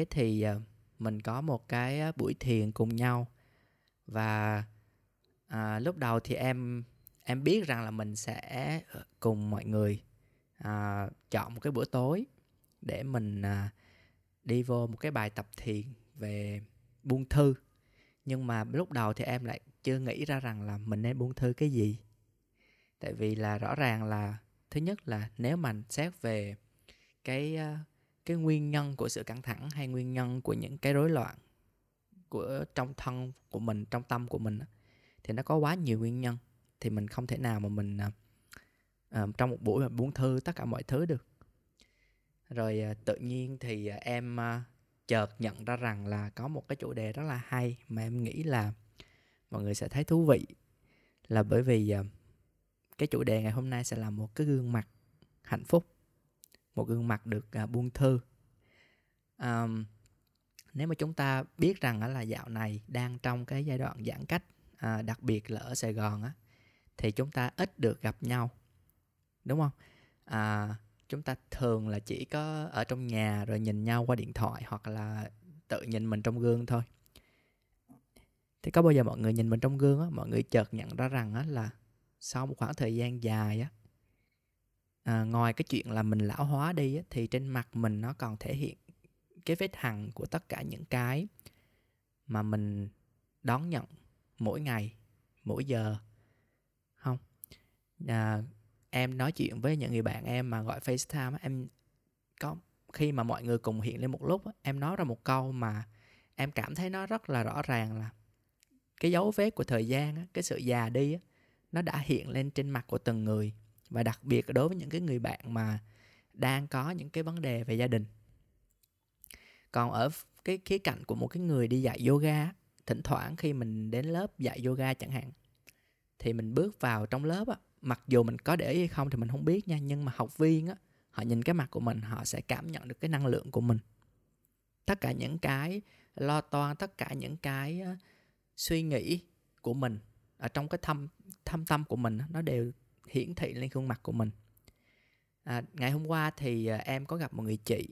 Nay thì ờ, mình có một cái buổi thiền cùng nhau. Và à, lúc đầu thì em em biết rằng là mình sẽ ờ, cùng mọi người à, chọn một cái bữa tối để mình à, đi vô một cái bài tập thiền về buông thư. Nhưng mà lúc đầu thì em lại chưa nghĩ ra rằng là mình nên buông thư cái gì. Tại vì là rõ ràng là thứ nhất là nếu mà xét về cái cái nguyên nhân của sự căng thẳng hay nguyên nhân của những cái rối loạn của trong thân của mình trong tâm của mình thì nó có quá nhiều nguyên nhân. Thì mình không thể nào mà mình uh, trong một buổi mà buông thư tất cả mọi thứ được. Rồi uh, tự nhiên thì uh, em uh, chợt nhận ra rằng là có một cái chủ đề rất là hay mà em nghĩ là mọi người sẽ thấy thú vị. Là bởi vì uh, cái chủ đề ngày hôm nay sẽ là một cái gương mặt hạnh phúc một gương mặt được uh, buông thư um, nếu mà chúng ta biết rằng là dạo này đang trong cái giai đoạn giãn cách à, đặc biệt là ở Sài Gòn á thì chúng ta ít được gặp nhau đúng không? À, chúng ta thường là chỉ có ở trong nhà rồi nhìn nhau qua điện thoại hoặc là tự nhìn mình trong gương thôi. Thì có bao giờ mọi người nhìn mình trong gương á mọi người chợt nhận ra rằng á là sau một khoảng thời gian dài á à, ngoài cái chuyện là mình lão hóa đi á, thì trên mặt mình nó còn thể hiện cái vết hằn của tất cả những cái mà mình đón nhận mỗi ngày mỗi giờ không? À, em nói chuyện với những người bạn em mà gọi FaceTime em có khi mà mọi người cùng hiện lên một lúc em nói ra một câu mà em cảm thấy nó rất là rõ ràng là cái dấu vết của thời gian cái sự già đi nó đã hiện lên trên mặt của từng người và đặc biệt đối với những cái người bạn mà đang có những cái vấn đề về gia đình. Còn ở cái khía cạnh của một cái người đi dạy yoga thỉnh thoảng khi mình đến lớp dạy yoga chẳng hạn, thì mình bước vào trong lớp á, mặc dù mình có để ý hay không thì mình không biết nha, nhưng mà học viên á, họ nhìn cái mặt của mình, họ sẽ cảm nhận được cái năng lượng của mình. Tất cả những cái lo toan, tất cả những cái suy nghĩ của mình ở trong cái thâm thâm tâm của mình nó đều hiển thị lên khuôn mặt của mình. À, ngày hôm qua thì à, em có gặp một người chị.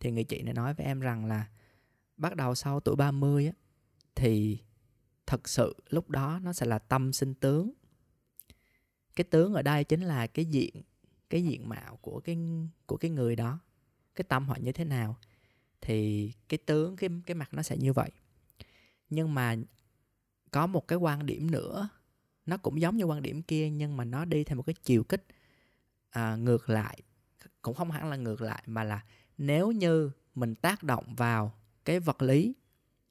Thì người chị này nói với em rằng là bắt đầu sau tuổi 30 á thì thật sự lúc đó nó sẽ là tâm sinh tướng. Cái tướng ở đây chính là cái diện cái diện mạo của cái của cái người đó. Cái tâm họ như thế nào thì cái tướng cái cái mặt nó sẽ như vậy. Nhưng mà có một cái quan điểm nữa nó cũng giống như quan điểm kia nhưng mà nó đi theo một cái chiều kích à, ngược lại. Cũng không hẳn là ngược lại mà là nếu như mình tác động vào cái vật lý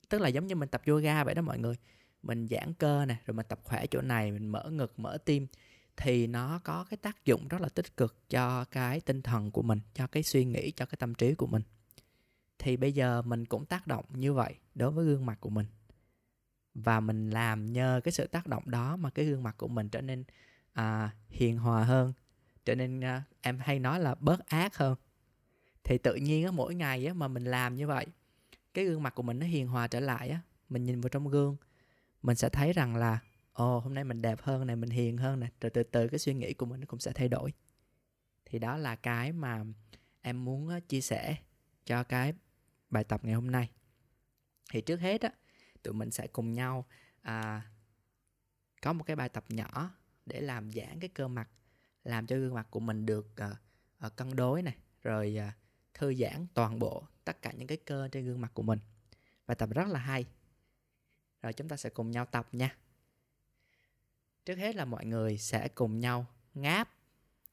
tức là giống như mình tập yoga vậy đó mọi người. Mình giãn cơ này rồi mình tập khỏe chỗ này mình mở ngực mở tim thì nó có cái tác dụng rất là tích cực cho cái tinh thần của mình cho cái suy nghĩ cho cái tâm trí của mình. Thì bây giờ mình cũng tác động như vậy đối với gương mặt của mình và mình làm nhờ cái sự tác động đó mà cái gương mặt của mình trở nên à, hiền hòa hơn trở nên à, em hay nói là bớt ác hơn. Thì tự nhiên á mỗi ngày á mà mình làm như vậy cái gương mặt của mình nó hiền hòa trở lại á mình nhìn vào trong gương mình sẽ thấy rằng là ồ oh, hôm nay mình đẹp hơn này mình hiền hơn này rồi từ từ cái suy nghĩ của mình nó cũng sẽ thay đổi. Thì đó là cái mà em muốn chia sẻ cho cái bài tập ngày hôm nay. Thì trước hết á tụi mình sẽ cùng nhau à, có một cái bài tập nhỏ để làm giãn cái cơ mặt làm cho gương mặt của mình được à, à, cân đối này rồi à, thư giãn toàn bộ tất cả những cái cơ trên gương mặt của mình. Bài tập rất là hay. Rồi chúng ta sẽ cùng nhau tập nha. Trước hết là mọi người sẽ cùng nhau ngáp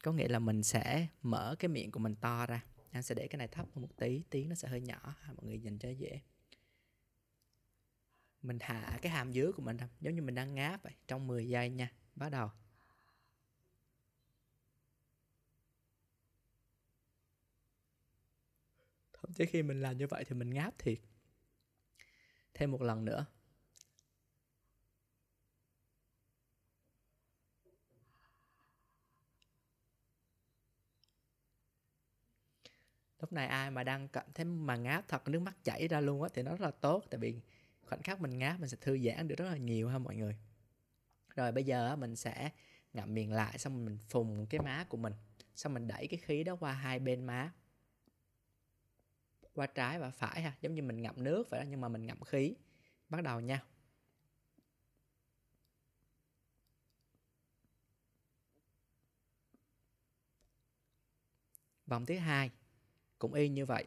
có nghĩa là mình sẽ mở cái miệng của mình to ra. Anh sẽ để cái này thấp hơn một tí tiếng nó sẽ hơi nhỏ mọi người nhìn cho dễ mình hạ cái hàm dưới của mình giống như mình đang ngáp vậy, trong 10 giây nha, bắt đầu. Thậm chí khi mình làm như vậy thì mình ngáp thiệt. Thêm một lần nữa. Lúc này ai mà đang cảm thấy mà ngáp thật, nước mắt chảy ra luôn á, thì nó rất là tốt, tại vì khoảnh khắc mình ngáp mình sẽ thư giãn được rất là nhiều ha mọi người. Rồi bây giờ mình sẽ ngậm miệng lại xong mình phùng cái má của mình. Xong mình đẩy cái khí đó qua hai bên má. Qua trái và phải ha, giống như mình ngậm nước vậy đó, nhưng mà mình ngậm khí. Bắt đầu nha. Vòng thứ hai, cũng y như vậy.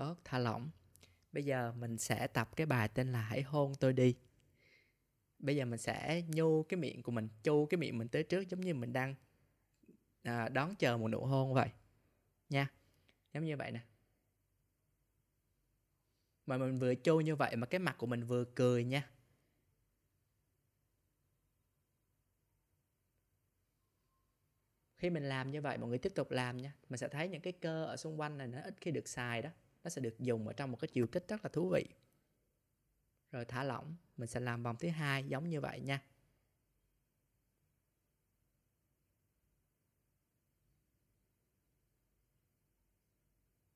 Tốt thả lỏng. Bây giờ mình sẽ tập cái bài tên là hãy hôn tôi đi. Bây giờ mình sẽ nhô cái miệng của mình chu cái miệng mình tới trước giống như mình đang à, đón chờ một nụ hôn vậy. Nha. Giống như vậy nè. Mà mình vừa chu như vậy mà cái mặt của mình vừa cười nha. Khi mình làm như vậy mọi người tiếp tục làm nha. Mình sẽ thấy những cái cơ ở xung quanh này nó ít khi được xài đó nó sẽ được dùng ở trong một cái chiều kích rất là thú vị. Rồi thả lỏng mình sẽ làm vòng thứ hai giống như vậy nha.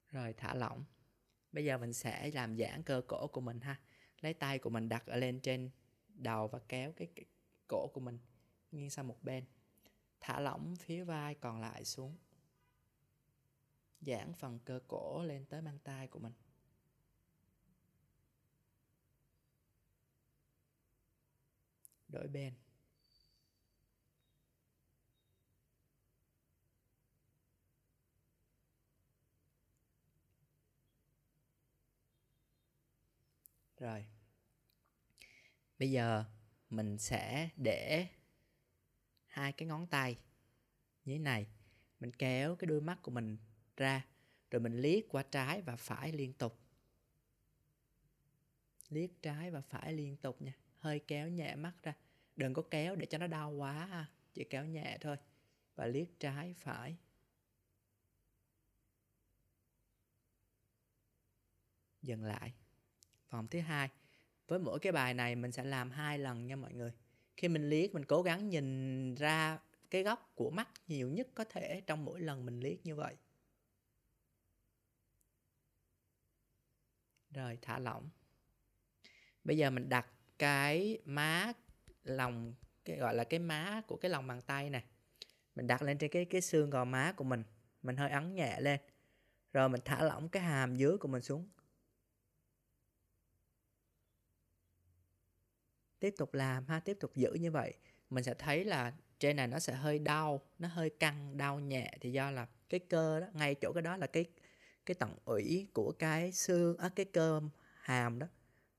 Rồi thả lỏng. Bây giờ mình sẽ làm giãn cơ cổ của mình ha. Lấy tay của mình đặt ở lên trên đầu và kéo cái, cái cổ của mình nghiêng sang một bên. Thả lỏng phía vai còn lại xuống giãn phần cơ cổ lên tới mang tay của mình. Đổi bên. Rồi. Bây giờ mình sẽ để hai cái ngón tay như thế này. Mình kéo cái đôi mắt của mình ra, rồi mình liếc qua trái và phải liên tục. Liếc trái và phải liên tục nha. Hơi kéo nhẹ mắt ra. Đừng có kéo để cho nó đau quá ha. Chỉ kéo nhẹ thôi. Và liếc trái phải. Dừng lại. Vòng thứ hai. Với mỗi cái bài này mình sẽ làm hai lần nha mọi người. Khi mình liếc, mình cố gắng nhìn ra cái góc của mắt nhiều nhất có thể trong mỗi lần mình liếc như vậy. Rồi thả lỏng. Bây giờ mình đặt cái má lòng, cái gọi là cái má của cái lòng bàn tay này mình đặt lên trên cái cái xương gò má của mình. Mình hơi ấn nhẹ lên. Rồi mình thả lỏng cái hàm dưới của mình xuống. Tiếp tục làm ha, tiếp tục giữ như vậy. Mình sẽ thấy là trên này nó sẽ hơi đau, nó hơi căng, đau nhẹ. Thì do là cái cơ đó, ngay chỗ cái đó là cái cái tận ủy của cái xương, á, cái cơ hàm đó,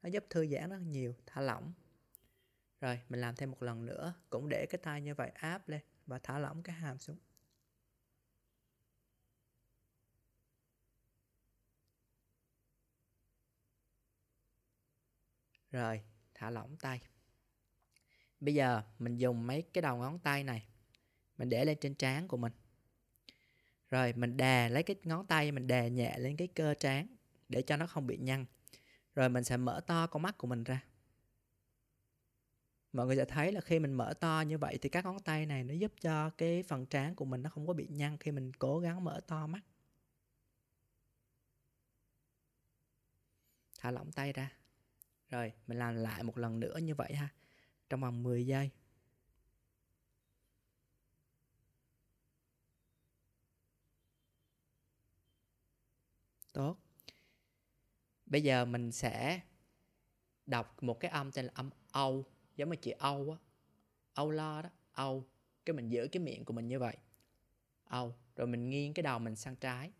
nó giúp thư giãn rất nhiều, thả lỏng. Rồi, mình làm thêm một lần nữa, cũng để cái tay như vậy áp lên và thả lỏng cái hàm xuống. Rồi, thả lỏng tay. Bây giờ mình dùng mấy cái đầu ngón tay này, mình để lên trên trán của mình rồi mình đè lấy cái ngón tay, mình đè nhẹ lên cái cơ trán để cho nó không bị nhăn. Rồi mình sẽ mở to con mắt của mình ra. Mọi người sẽ thấy là khi mình mở to như vậy thì các ngón tay này nó giúp cho cái phần trán của mình nó không có bị nhăn khi mình cố gắng mở to mắt. Thả lỏng tay ra. Rồi mình làm lại một lần nữa như vậy ha, trong vòng 10 giây. Tốt. Bây giờ mình sẽ đọc một cái âm tên là âm âu, giống như chữ âu á. Âu lo đó, âu. Cái mình giữ cái miệng của mình như vậy. Âu. Rồi mình nghiêng cái đầu mình sang trái.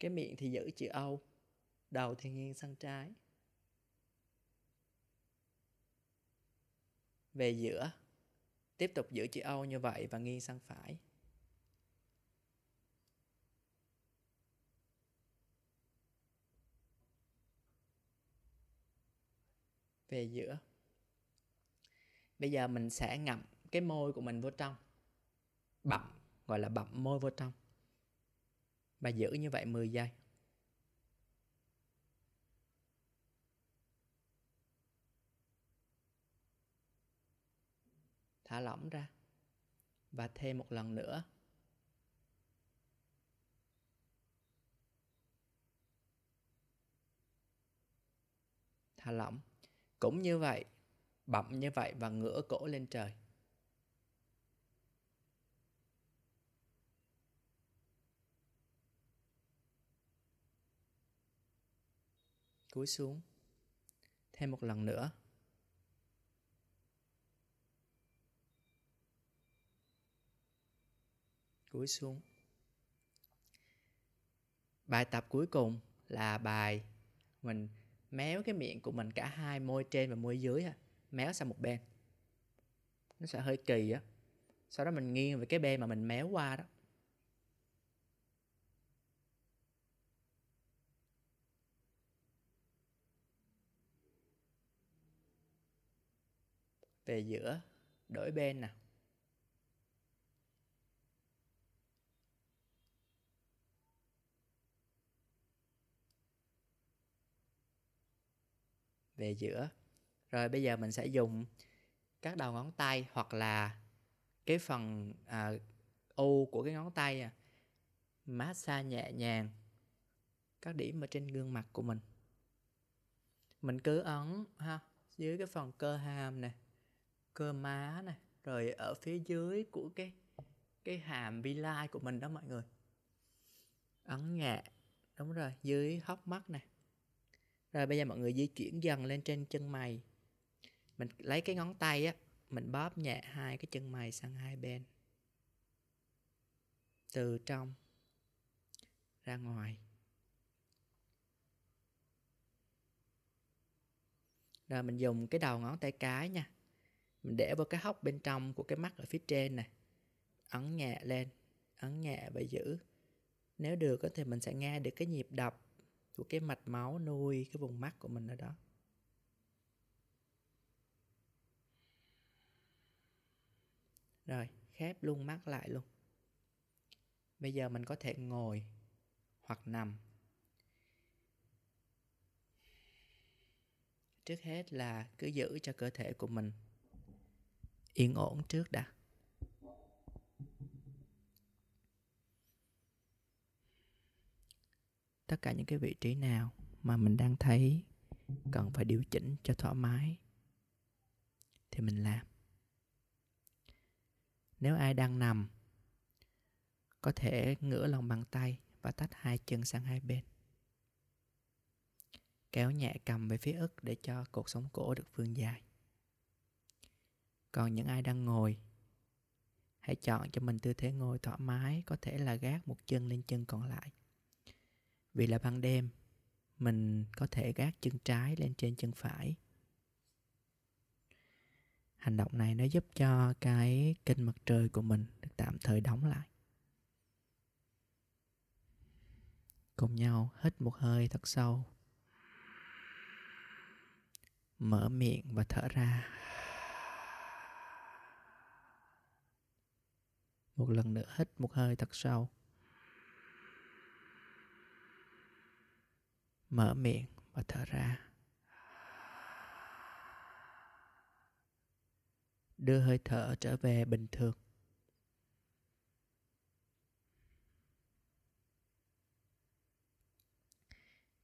Cái miệng thì giữ chữ âu, đầu thì nghiêng sang trái. Về giữa tiếp tục giữ chữ O như vậy và nghiêng sang phải. Về giữa. Bây giờ mình sẽ ngậm cái môi của mình vô trong. Bậm gọi là bậm môi vô trong. Và giữ như vậy 10 giây. Thả lỏng ra. Và thêm một lần nữa. Thả lỏng. Cũng như vậy, bậm như vậy và ngửa cổ lên trời. Cúi xuống. Thêm một lần nữa. Cúi xuống. Bài tập cuối cùng là bài mình méo cái miệng của mình cả hai môi trên và môi dưới méo sang một bên. Nó sẽ hơi kỳ á. Sau đó mình nghiêng về cái bên mà mình méo qua đó. Về giữa, đổi bên nào về giữa. Rồi bây giờ mình sẽ dùng các đầu ngón tay hoặc là cái phần à, u của cái ngón tay à, massage nhẹ nhàng các điểm ở trên gương mặt của mình. Mình cứ ấn ha dưới cái phần cơ hàm này cơ má này rồi ở phía dưới của cái cái hàm vi lai của mình đó mọi người. Ấn nhẹ đúng rồi dưới hốc mắt này rồi bây giờ mọi người di chuyển dần lên trên chân mày. Mình lấy cái ngón tay á, mình bóp nhẹ hai cái chân mày sang hai bên. Từ trong ra ngoài. Rồi mình dùng cái đầu ngón tay cái nha. Mình để vào cái hốc bên trong của cái mắt ở phía trên này ấn nhẹ lên, ấn nhẹ và giữ. Nếu được thì mình sẽ nghe được cái nhịp đập của cái mạch máu nuôi cái vùng mắt của mình ở đó. Rồi, khép luôn mắt lại luôn. Bây giờ mình có thể ngồi hoặc nằm. Trước hết là cứ giữ cho cơ thể của mình yên ổn trước đã. Tất cả những cái vị trí nào mà mình đang thấy cần phải điều chỉnh cho thoải mái thì mình làm. Nếu ai đang nằm, có thể ngửa lòng bàn tay và tách hai chân sang hai bên. Kéo nhẹ cầm về phía ức để cho cột sống cổ được vươn dài. Còn những ai đang ngồi, hãy chọn cho mình tư thế ngồi thoải mái, có thể là gác một chân lên chân còn lại vì là ban đêm, mình có thể gác chân trái lên trên chân phải. Hành động này nó giúp cho cái kênh mặt trời của mình được tạm thời đóng lại. Cùng nhau hít một hơi thật sâu. Mở miệng và thở ra. Một lần nữa hít một hơi thật sâu. Mở miệng và thở ra. Đưa hơi thở trở về bình thường.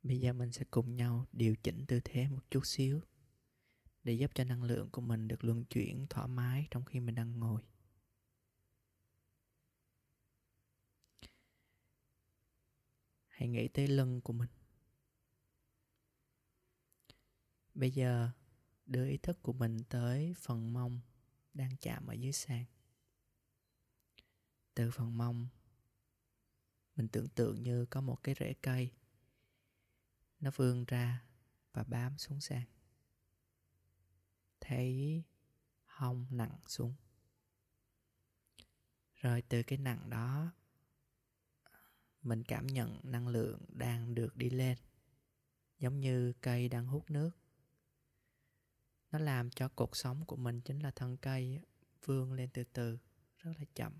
Bây giờ mình sẽ cùng nhau điều chỉnh tư thế một chút xíu để giúp cho năng lượng của mình được luân chuyển thoải mái trong khi mình đang ngồi. Hãy nghĩ tới lưng của mình. Bây giờ, đưa ý thức của mình tới phần mông đang chạm ở dưới sàn. Từ phần mông, mình tưởng tượng như có một cái rễ cây. Nó vươn ra và bám xuống sàn. Thấy hông nặng xuống. Rồi từ cái nặng đó, mình cảm nhận năng lượng đang được đi lên. Giống như cây đang hút nước nó làm cho cuộc sống của mình chính là thân cây vươn lên từ từ, rất là chậm.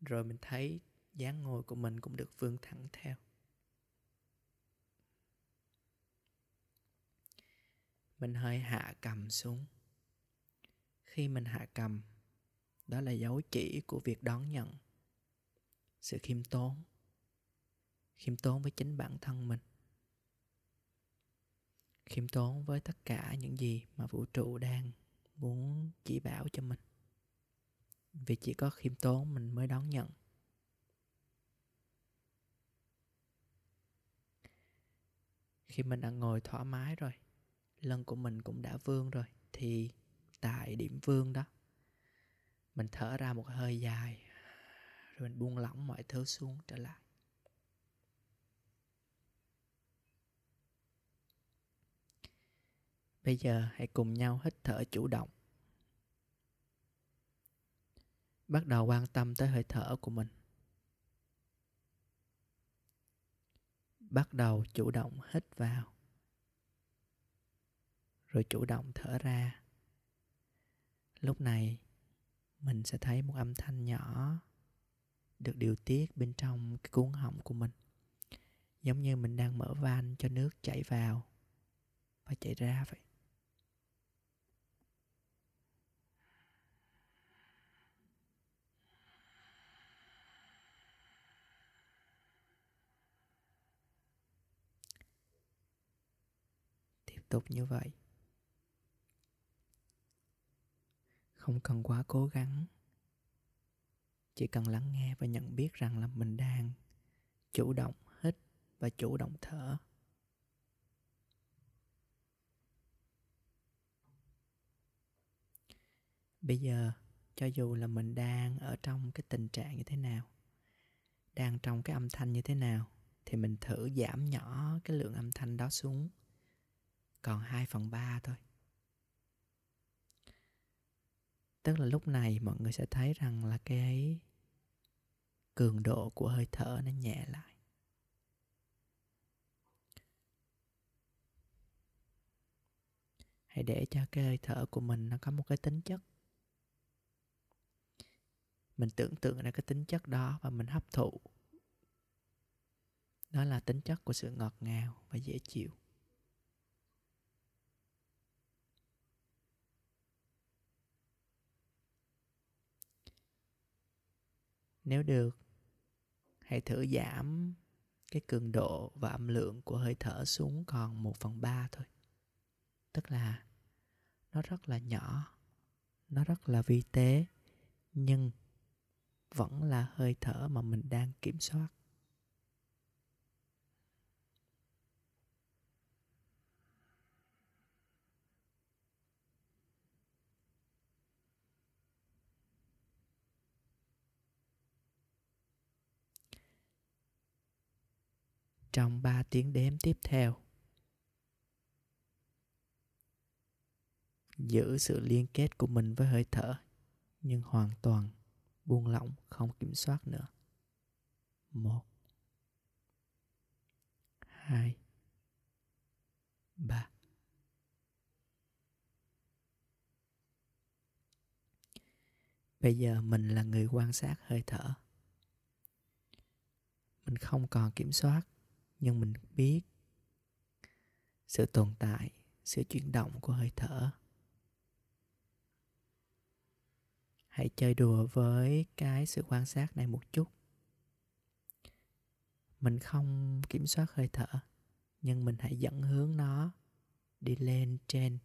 Rồi mình thấy dáng ngồi của mình cũng được vươn thẳng theo. Mình hơi hạ cầm xuống. Khi mình hạ cầm, đó là dấu chỉ của việc đón nhận sự khiêm tốn khiêm tốn với chính bản thân mình khiêm tốn với tất cả những gì mà vũ trụ đang muốn chỉ bảo cho mình. Vì chỉ có khiêm tốn mình mới đón nhận. Khi mình đã ngồi thoải mái rồi, lưng của mình cũng đã vươn rồi, thì tại điểm vươn đó, mình thở ra một hơi dài, rồi mình buông lỏng mọi thứ xuống trở lại. Bây giờ hãy cùng nhau hít thở chủ động. Bắt đầu quan tâm tới hơi thở của mình. Bắt đầu chủ động hít vào. Rồi chủ động thở ra. Lúc này, mình sẽ thấy một âm thanh nhỏ được điều tiết bên trong cái cuốn họng của mình. Giống như mình đang mở van cho nước chảy vào và chảy ra vậy. Tục như vậy. Không cần quá cố gắng. Chỉ cần lắng nghe và nhận biết rằng là mình đang chủ động hít và chủ động thở. Bây giờ, cho dù là mình đang ở trong cái tình trạng như thế nào, đang trong cái âm thanh như thế nào, thì mình thử giảm nhỏ cái lượng âm thanh đó xuống còn 2 phần 3 thôi. Tức là lúc này mọi người sẽ thấy rằng là cái cường độ của hơi thở nó nhẹ lại. Hãy để cho cái hơi thở của mình nó có một cái tính chất. Mình tưởng tượng ra cái tính chất đó và mình hấp thụ. Đó là tính chất của sự ngọt ngào và dễ chịu. Nếu được, hãy thử giảm cái cường độ và âm lượng của hơi thở xuống còn một phần ba thôi. Tức là nó rất là nhỏ, nó rất là vi tế, nhưng vẫn là hơi thở mà mình đang kiểm soát. Trong 3 tiếng đếm tiếp theo. Giữ sự liên kết của mình với hơi thở, nhưng hoàn toàn buông lỏng, không kiểm soát nữa. Một, hai, ba Bây giờ mình là người quan sát hơi thở. Mình không còn kiểm soát nhưng mình biết sự tồn tại, sự chuyển động của hơi thở. Hãy chơi đùa với cái sự quan sát này một chút. Mình không kiểm soát hơi thở, nhưng mình hãy dẫn hướng nó đi lên trên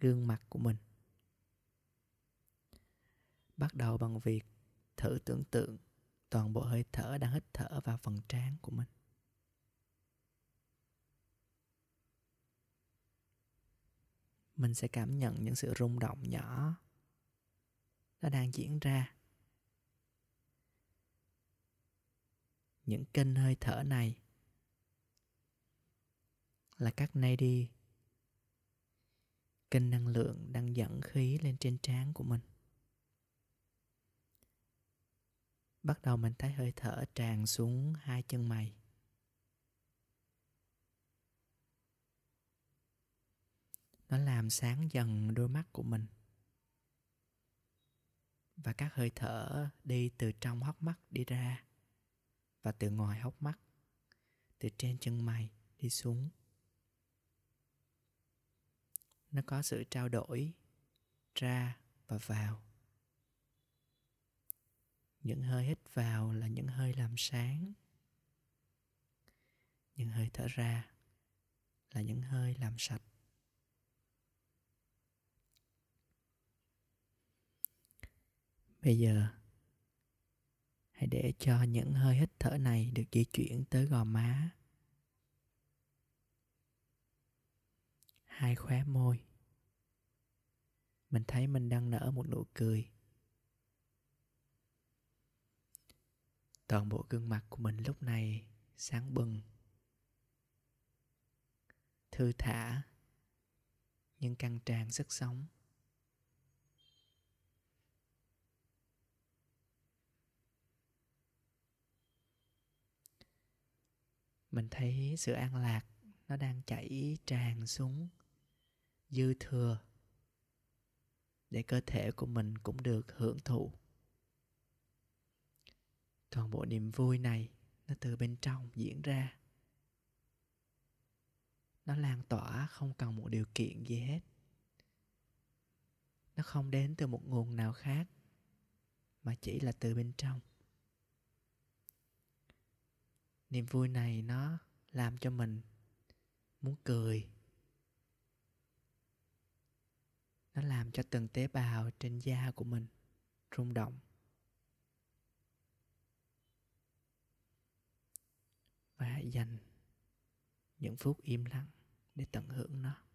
gương mặt của mình. Bắt đầu bằng việc thử tưởng tượng toàn bộ hơi thở đang hít thở vào phần trán của mình. Mình sẽ cảm nhận những sự rung động nhỏ nó đang diễn ra. Những kênh hơi thở này là các nadi, kênh năng lượng đang dẫn khí lên trên trán của mình. Bắt đầu mình thấy hơi thở tràn xuống hai chân mày. Nó làm sáng dần đôi mắt của mình. Và các hơi thở đi từ trong hốc mắt đi ra và từ ngoài hốc mắt, từ trên chân mày đi xuống. Nó có sự trao đổi ra và vào. Những hơi hít vào là những hơi làm sáng. Những hơi thở ra là những hơi làm sạch. Bây giờ, hãy để cho những hơi hít thở này được di chuyển tới gò má. Hai khóe môi. Mình thấy mình đang nở một nụ cười. Toàn bộ gương mặt của mình lúc này sáng bừng. Thư thả nhưng căng tràn sức sống. Mình thấy sự an lạc nó đang chảy tràn xuống dư thừa để cơ thể của mình cũng được hưởng thụ. Toàn bộ niềm vui này nó từ bên trong diễn ra. Nó lan tỏa không cần một điều kiện gì hết. Nó không đến từ một nguồn nào khác, mà chỉ là từ bên trong niềm vui này nó làm cho mình muốn cười. Nó làm cho từng tế bào trên da của mình rung động. Và hãy dành những phút im lặng để tận hưởng nó.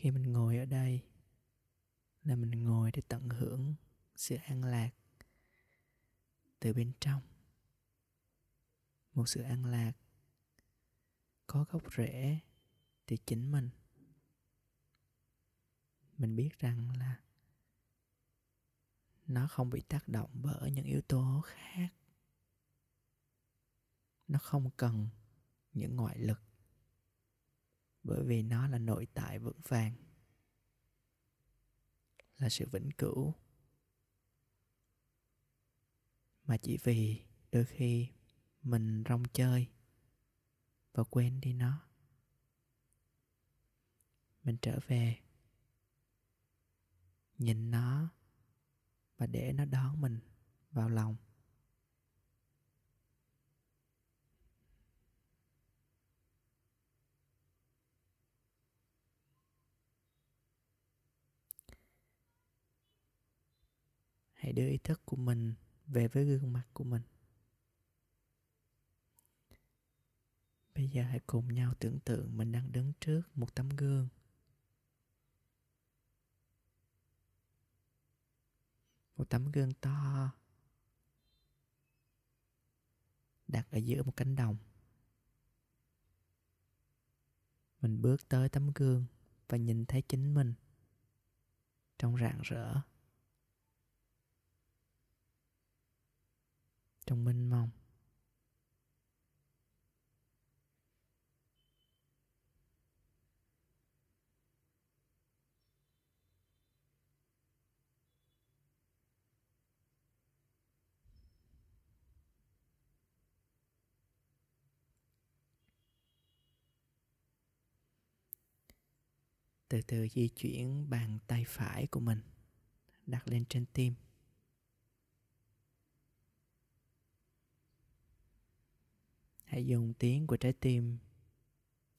Khi mình ngồi ở đây, là mình ngồi để tận hưởng sự an lạc từ bên trong. Một sự an lạc có gốc rễ từ chính mình. Mình biết rằng là nó không bị tác động bởi những yếu tố khác. Nó không cần những ngoại lực bởi vì nó là nội tại vững vàng, là sự vĩnh cửu. Mà chỉ vì đôi khi mình rong chơi và quên đi nó, mình trở về nhìn nó và để nó đón mình vào lòng. Hãy đưa ý thức của mình về với gương mặt của mình. Bây giờ hãy cùng nhau tưởng tượng mình đang đứng trước một tấm gương. Một tấm gương to đặt ở giữa một cánh đồng. Mình bước tới tấm gương và nhìn thấy chính mình trong rạng rỡ. trong mênh mông. Từ từ di chuyển bàn tay phải của mình, đặt lên trên tim. Hãy dùng tiếng của trái tim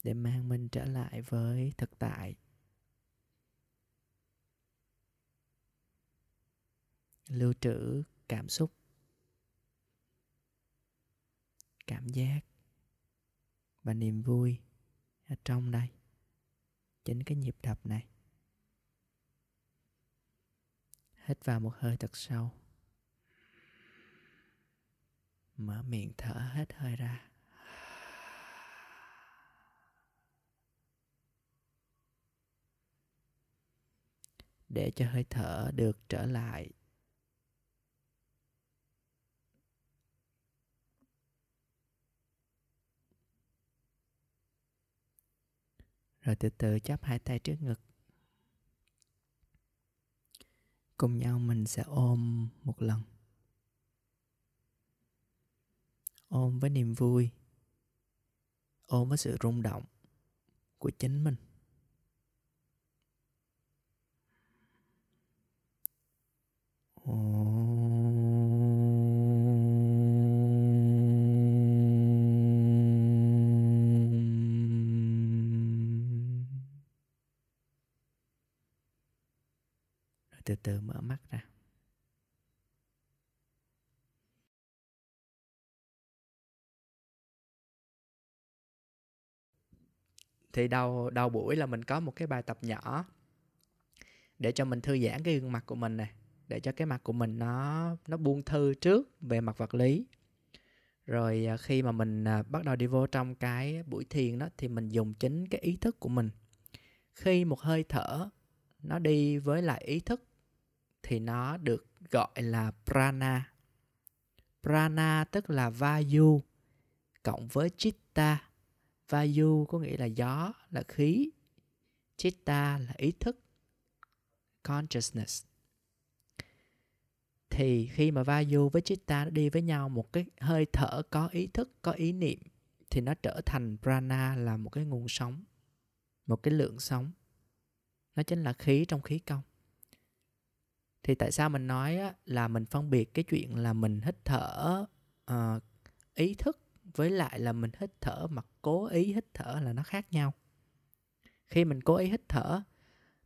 để mang mình trở lại với thực tại. Lưu trữ cảm xúc, cảm giác và niềm vui ở trong đây. Chính cái nhịp đập này. Hít vào một hơi thật sâu. Mở miệng thở hết hơi ra. Để cho hơi thở được trở lại. Rồi từ từ chắp hai tay trước ngực. Cùng nhau mình sẽ ôm một lần. Ôm với niềm vui. Ôm với sự rung động của chính mình. Từ từ mở mắt ra. Thì đầu đầu buổi là mình có một cái bài tập nhỏ để cho mình thư giãn cái gương mặt của mình này để cho cái mặt của mình nó nó buông thư trước về mặt vật lý. Rồi à, khi mà mình à, bắt đầu đi vô trong cái buổi thiền đó thì mình dùng chính cái ý thức của mình. Khi một hơi thở nó đi với lại ý thức thì nó được gọi là prana. Prana tức là vayu cộng với chitta. Vayu có nghĩa là gió, là khí. Chitta là ý thức, consciousness thì khi mà vayu với chitta nó đi với nhau một cái hơi thở có ý thức có ý niệm thì nó trở thành prana là một cái nguồn sống một cái lượng sống. Nó chính là khí trong khí công. Thì tại sao mình nói á, là mình phân biệt cái chuyện là mình hít thở uh, ý thức với lại là mình hít thở mà cố ý hít thở là nó khác nhau. Khi mình cố ý hít thở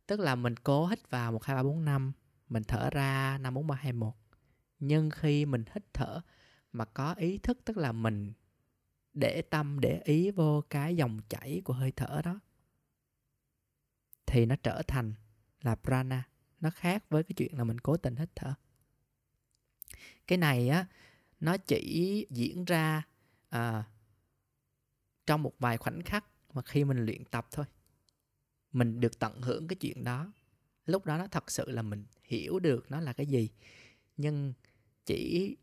tức là mình cố hít vào một hai ba bốn năm mình thở ra năm bốn ba hai một. Nhưng khi mình hít thở mà có ý thức tức là mình để tâm để ý vô cái dòng chảy của hơi thở đó thì nó trở thành là prana. Nó khác với cái chuyện là mình cố tình hít thở. Cái này á nó chỉ diễn ra à, trong một vài khoảnh khắc mà khi mình luyện tập thôi. Mình được tận hưởng cái chuyện đó lúc đó nó thật sự là mình hiểu được nó là cái gì. Nhưng chỉ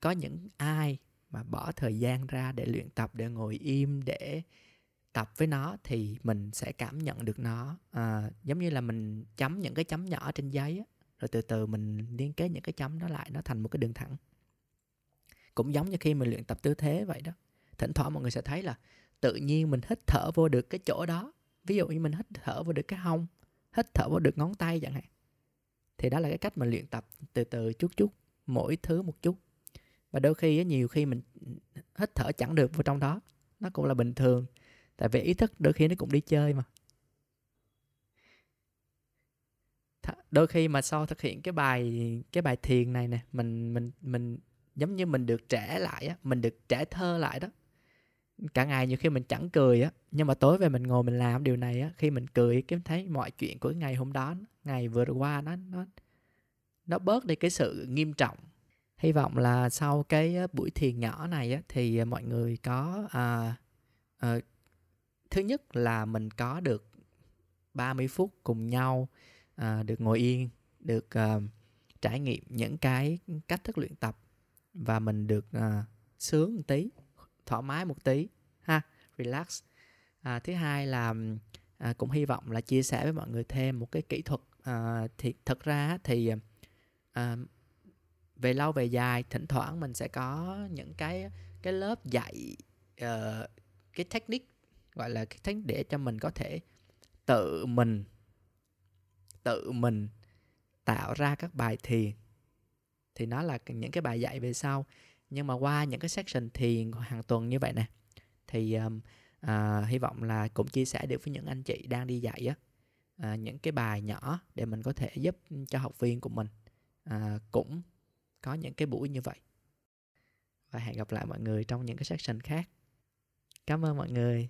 có những ai mà bỏ thời gian ra để luyện tập để ngồi im để tập với nó thì mình sẽ cảm nhận được nó. À, giống như là mình chấm những cái chấm nhỏ trên giấy á, rồi từ từ mình liên kết những cái chấm đó lại nó thành một cái đường thẳng. Cũng giống như khi mình luyện tập tư thế vậy đó. Thỉnh thoảng mọi người sẽ thấy là tự nhiên mình hít thở vô được cái chỗ đó. Ví dụ như mình hít thở vô được cái hông hít thở vào được ngón tay chẳng hạn. Thì đó là cái cách mình luyện tập từ từ chút chút, mỗi thứ một chút. Và đôi khi nhiều khi mình hít thở chẳng được vào trong đó. Nó cũng là bình thường, tại vì ý thức đôi khi nó cũng đi chơi mà. Đôi khi mà sau thực hiện cái bài cái bài thiền này nè, mình mình mình giống như mình được trẻ lại á, mình được trẻ thơ lại đó cả ngày nhiều khi mình chẳng cười á nhưng mà tối về mình ngồi mình làm điều này á khi mình cười cái thấy mọi chuyện của ngày hôm đó ngày vừa qua nó nó nó bớt đi cái sự nghiêm trọng. Hy vọng là sau cái ờ, buổi thiền nhỏ này á thì ờ, mọi người có à, à, thứ nhất là mình có được 30 phút cùng nhau à, được ngồi yên được à, trải nghiệm những cái cách thức luyện tập và mình được à, sướng một tí thoải mái một tí ha relax. À, thứ hai là à, cũng hy vọng là chia sẻ với mọi người thêm một cái kỹ thuật à, thì thật ra thì à, về lâu về dài thỉnh thoảng mình sẽ có những cái cái lớp dạy uh, cái technique gọi là cái technique để cho mình có thể tự mình tự mình tạo ra các bài thiền. Thì nó là những cái bài dạy về sau nhưng mà qua những cái section thiền hàng tuần như vậy nè thì um, uh, hy vọng là cũng chia sẻ được với những anh chị đang đi dạy á uh, những cái bài nhỏ để mình có thể giúp cho học viên của mình uh, cũng có những cái buổi như vậy. Và hẹn gặp lại mọi người trong những cái section khác. Cảm ơn mọi người.